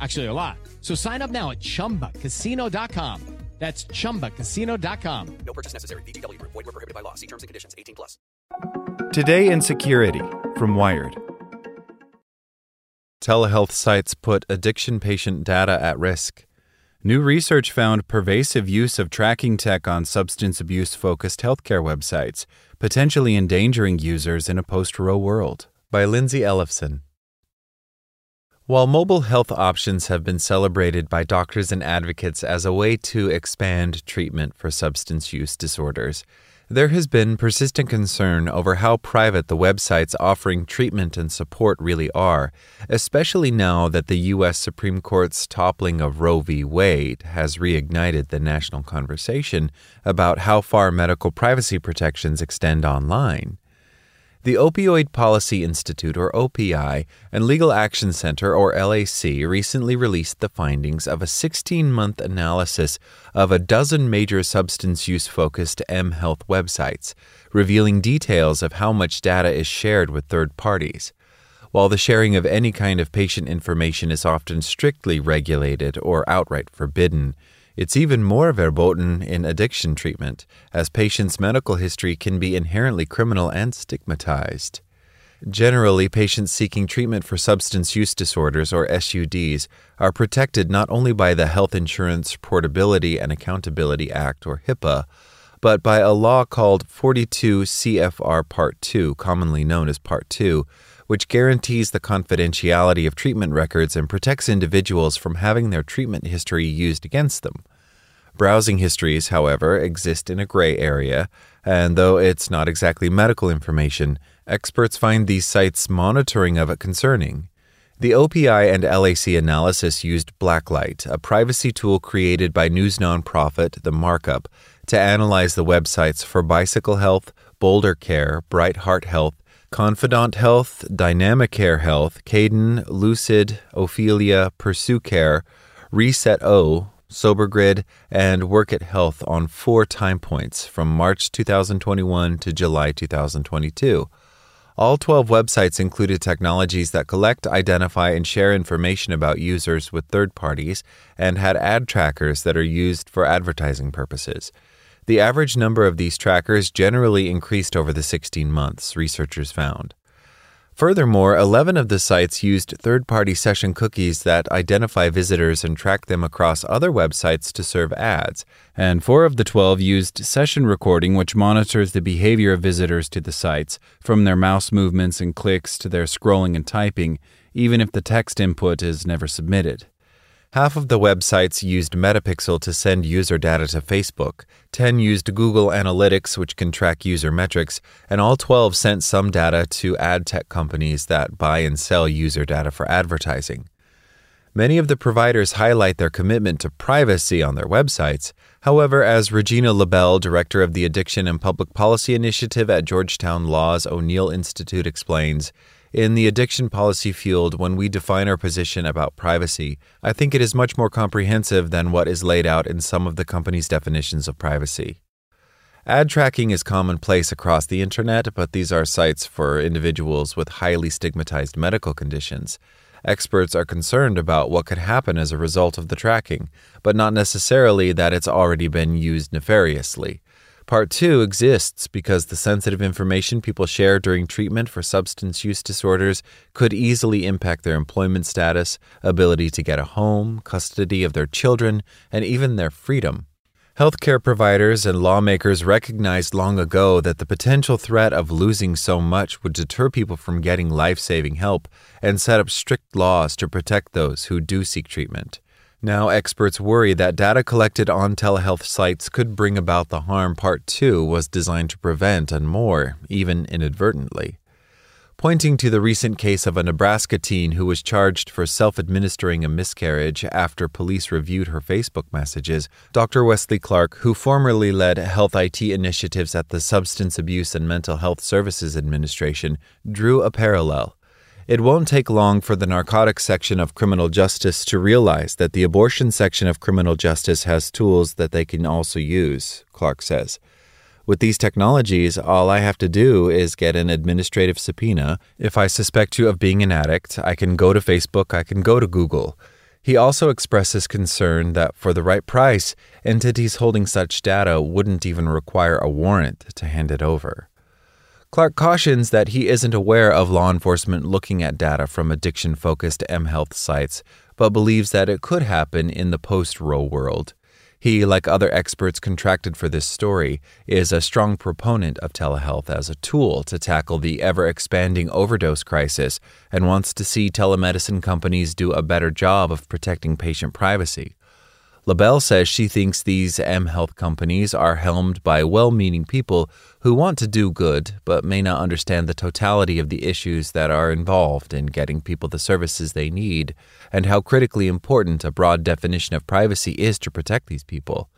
Actually, a lot. So sign up now at chumbacasino.com. That's chumbacasino.com. No purchase necessary. VGW Group. Void were prohibited by law. See terms and conditions. 18 plus. Today in Security from Wired. Telehealth sites put addiction patient data at risk. New research found pervasive use of tracking tech on substance abuse focused healthcare websites, potentially endangering users in a post Roe world. By Lindsey Ellefson. While mobile health options have been celebrated by doctors and advocates as a way to expand treatment for substance use disorders, there has been persistent concern over how private the websites offering treatment and support really are, especially now that the U.S. Supreme Court's toppling of Roe v. Wade has reignited the national conversation about how far medical privacy protections extend online. The Opioid Policy Institute, or OPI, and Legal Action Center, or LAC, recently released the findings of a 16 month analysis of a dozen major substance use focused mHealth websites, revealing details of how much data is shared with third parties. While the sharing of any kind of patient information is often strictly regulated or outright forbidden, it's even more verboten in addiction treatment, as patients' medical history can be inherently criminal and stigmatized. Generally, patients seeking treatment for substance use disorders, or SUDs, are protected not only by the Health Insurance Portability and Accountability Act, or HIPAA, but by a law called 42 CFR Part 2, commonly known as Part 2, which guarantees the confidentiality of treatment records and protects individuals from having their treatment history used against them. Browsing histories, however, exist in a gray area, and though it's not exactly medical information, experts find these sites' monitoring of it concerning. The OPI and LAC analysis used Blacklight, a privacy tool created by news nonprofit The Markup, to analyze the websites for Bicycle Health, Boulder Care, Bright Heart Health, Confidant Health, DynamiCare Health, Kaden, Loosid, Ophelia, PursueCare, Reset O, SoberGrid, and Workit Health on four time points from March 2021 to July 2022. All 12 websites included technologies that collect, identify, and share information about users with third parties and had ad trackers that are used for advertising purposes. The average number of these trackers generally increased over the 16 months, researchers found. Furthermore, 11 of the sites used third party session cookies that identify visitors and track them across other websites to serve ads, and 4 of the 12 used session recording, which monitors the behavior of visitors to the sites, from their mouse movements and clicks to their scrolling and typing, even if the text input is never submitted. Half of the websites used Metapixel to send user data to Facebook, 10 used Google Analytics, which can track user metrics, and all 12 sent some data to ad tech companies that buy and sell user data for advertising. Many of the providers highlight their commitment to privacy on their websites. However, as Regina LaBelle, director of the Addiction and Public Policy Initiative at Georgetown Law's O'Neill Institute, explains, in the addiction policy field, when we define our position about privacy, I think it is much more comprehensive than what is laid out in some of the company's definitions of privacy. Ad tracking is commonplace across the internet, but these are sites for individuals with highly stigmatized medical conditions. Experts are concerned about what could happen as a result of the tracking, but not necessarily that it's already been used nefariously. Part 2 exists because the sensitive information people share during treatment for substance use disorders could easily impact their employment status, ability to get a home, custody of their children, and even their freedom. Healthcare providers and lawmakers recognized long ago that the potential threat of losing so much would deter people from getting life saving help and set up strict laws to protect those who do seek treatment. Now, experts worry that data collected on telehealth sites could bring about the harm Part 2 was designed to prevent and more, even inadvertently pointing to the recent case of a Nebraska teen who was charged for self administering a miscarriage after police reviewed her Facebook messages. Dr. Wesley Clark, who formerly led health IT initiatives at the Substance Abuse and Mental Health Services Administration, drew a parallel. It won't take long for the narcotics section of criminal justice to realize that the abortion section of criminal justice has tools that they can also use, Clark says. With these technologies, all I have to do is get an administrative subpoena. If I suspect you of being an addict, I can go to Facebook, I can go to Google. He also expresses concern that for the right price, entities holding such data wouldn't even require a warrant to hand it over. Clark cautions that he isn't aware of law enforcement looking at data from addiction focused mHealth sites, but believes that it could happen in the post Roe world. He, like other experts contracted for this story, is a strong proponent of telehealth as a tool to tackle the ever expanding overdose crisis and wants to see telemedicine companies do a better job of protecting patient privacy. LaBelle says she thinks these mHealth companies are helmed by well meaning people who want to do good but may not understand the totality of the issues that are involved in getting people the services they need and how critically important a broad definition of privacy is to protect these people.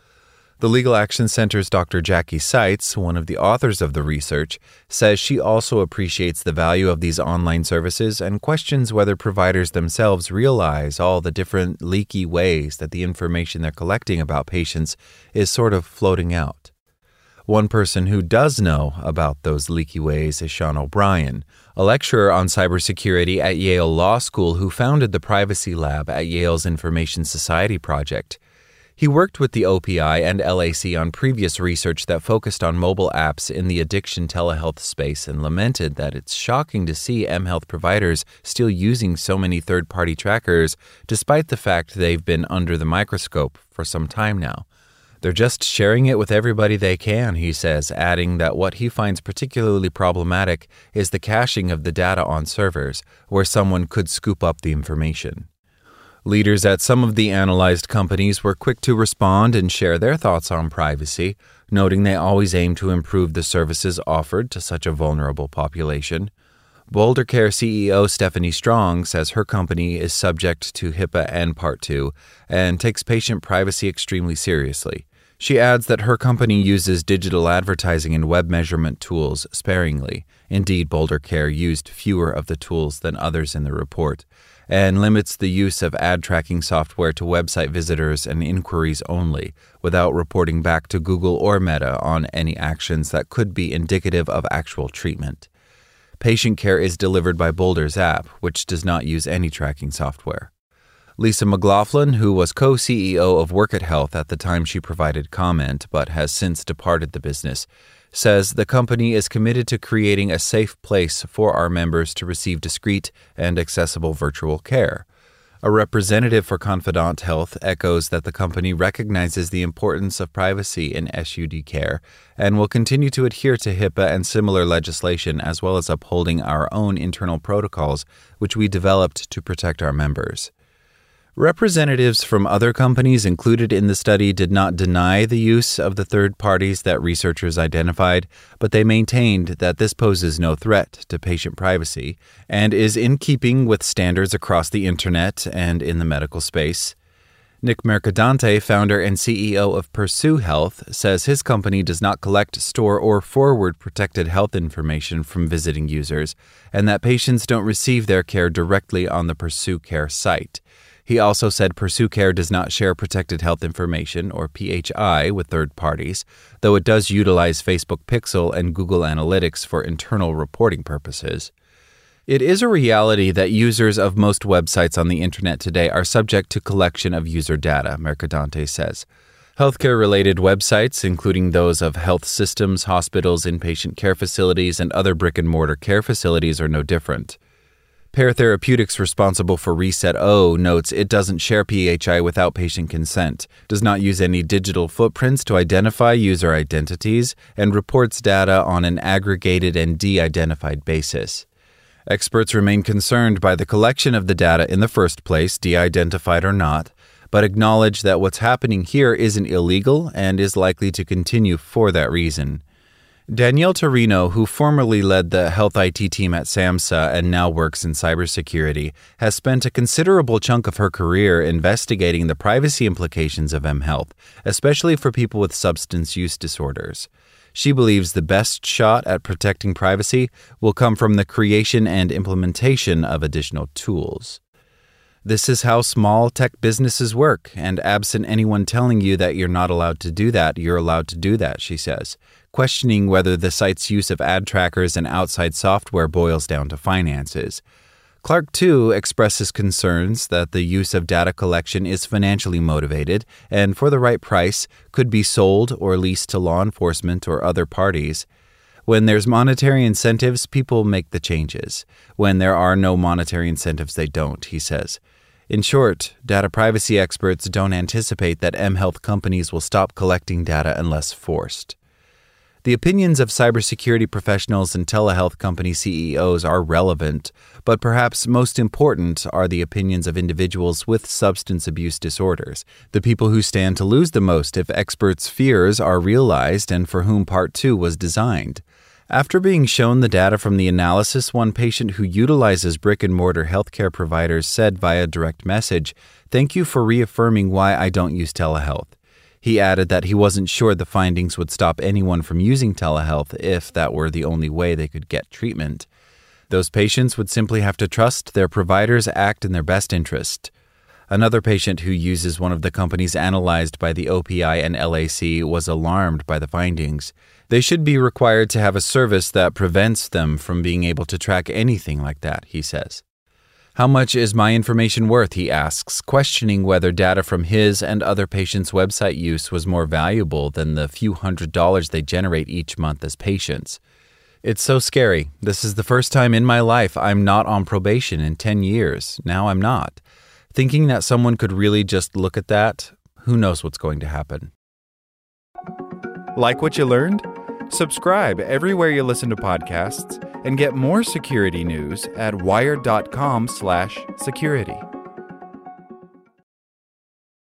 The Legal Action Center's Dr. Jackie Seitz, one of the authors of the research, says she also appreciates the value of these online services and questions whether providers themselves realize all the different leaky ways that the information they're collecting about patients is sort of floating out. One person who does know about those leaky ways is Sean O'Brien, a lecturer on cybersecurity at Yale Law School who founded the Privacy Lab at Yale's Information Society Project. He worked with the OPI and LAC on previous research that focused on mobile apps in the addiction telehealth space and lamented that it's shocking to see mHealth providers still using so many third party trackers, despite the fact they've been under the microscope for some time now. They're just sharing it with everybody they can, he says, adding that what he finds particularly problematic is the caching of the data on servers, where someone could scoop up the information. Leaders at some of the analyzed companies were quick to respond and share their thoughts on privacy, noting they always aim to improve the services offered to such a vulnerable population. Boulder Care CEO Stephanie Strong says her company is subject to HIPAA and Part 2 and takes patient privacy extremely seriously. She adds that her company uses digital advertising and web measurement tools sparingly. Indeed, Boulder Care used fewer of the tools than others in the report and limits the use of ad tracking software to website visitors and inquiries only, without reporting back to Google or Meta on any actions that could be indicative of actual treatment. Patient care is delivered by Boulder's app, which does not use any tracking software. Lisa McLaughlin, who was co CEO of Workit Health at the time she provided comment but has since departed the business, says the company is committed to creating a safe place for our members to receive discreet and accessible virtual care. A representative for Confidant Health echoes that the company recognizes the importance of privacy in SUD care and will continue to adhere to HIPAA and similar legislation as well as upholding our own internal protocols, which we developed to protect our members. Representatives from other companies included in the study did not deny the use of the third parties that researchers identified, but they maintained that this poses no threat to patient privacy and is in keeping with standards across the internet and in the medical space. Nick Mercadante, founder and CEO of Pursue Health, says his company does not collect, store, or forward protected health information from visiting users, and that patients don't receive their care directly on the PursueCare site. He also said PursueCare does not share protected health information, or PHI, with third parties, though it does utilize Facebook Pixel and Google Analytics for internal reporting purposes. It is a reality that users of most websites on the internet today are subject to collection of user data, Mercadante says. Healthcare related websites, including those of health systems, hospitals, inpatient care facilities, and other brick and mortar care facilities, are no different. Pear Therapeutics, responsible for reSET-O, notes it doesn't share PHI without patient consent, does not use any digital footprints to identify user identities, and reports data on an aggregated and de identified basis. Experts remain concerned by the collection of the data in the first place, de identified or not, but acknowledge that what's happening here isn't illegal and is likely to continue for that reason. Danielle Tarino, who formerly led the health IT team at SAMHSA and now works in cybersecurity, has spent a considerable chunk of her career investigating the privacy implications of mHealth, especially for people with substance use disorders. She believes the best shot at protecting privacy will come from the creation and implementation of additional tools. This is how small tech businesses work, and absent anyone telling you that you're not allowed to do that, you're allowed to do that, she says, questioning whether the site's use of ad trackers and outside software boils down to finances. Clark, too, expresses concerns that the use of data collection is financially motivated and, for the right price, could be sold or leased to law enforcement or other parties. When there's monetary incentives, people make the changes. When there are no monetary incentives, they don't, he says. In short, data privacy experts don't anticipate that mHealth companies will stop collecting data unless forced. The opinions of cybersecurity professionals and telehealth company CEOs are relevant, but perhaps most important are the opinions of individuals with substance abuse disorders, the people who stand to lose the most if experts' fears are realized and for whom Part 2 was designed. After being shown the data from the analysis, one patient who utilizes brick and mortar healthcare providers said via direct message, Thank you for reaffirming why I don't use telehealth. He added that he wasn't sure the findings would stop anyone from using telehealth if that were the only way they could get treatment. Those patients would simply have to trust their providers act in their best interest. Another patient who uses one of the companies analyzed by the OPI and LAC was alarmed by the findings. They should be required to have a service that prevents them from being able to track anything like that, he says. How much is my information worth? He asks, questioning whether data from his and other patients' website use was more valuable than the few hundred dollars they generate each month as patients. It's so scary. This is the first time in my life I'm not on probation in 10 years. Now I'm not. Thinking that someone could really just look at that, who knows what's going to happen. Like what you learned? Subscribe everywhere you listen to podcasts and get more security news at wired.com/security.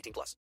18 plus.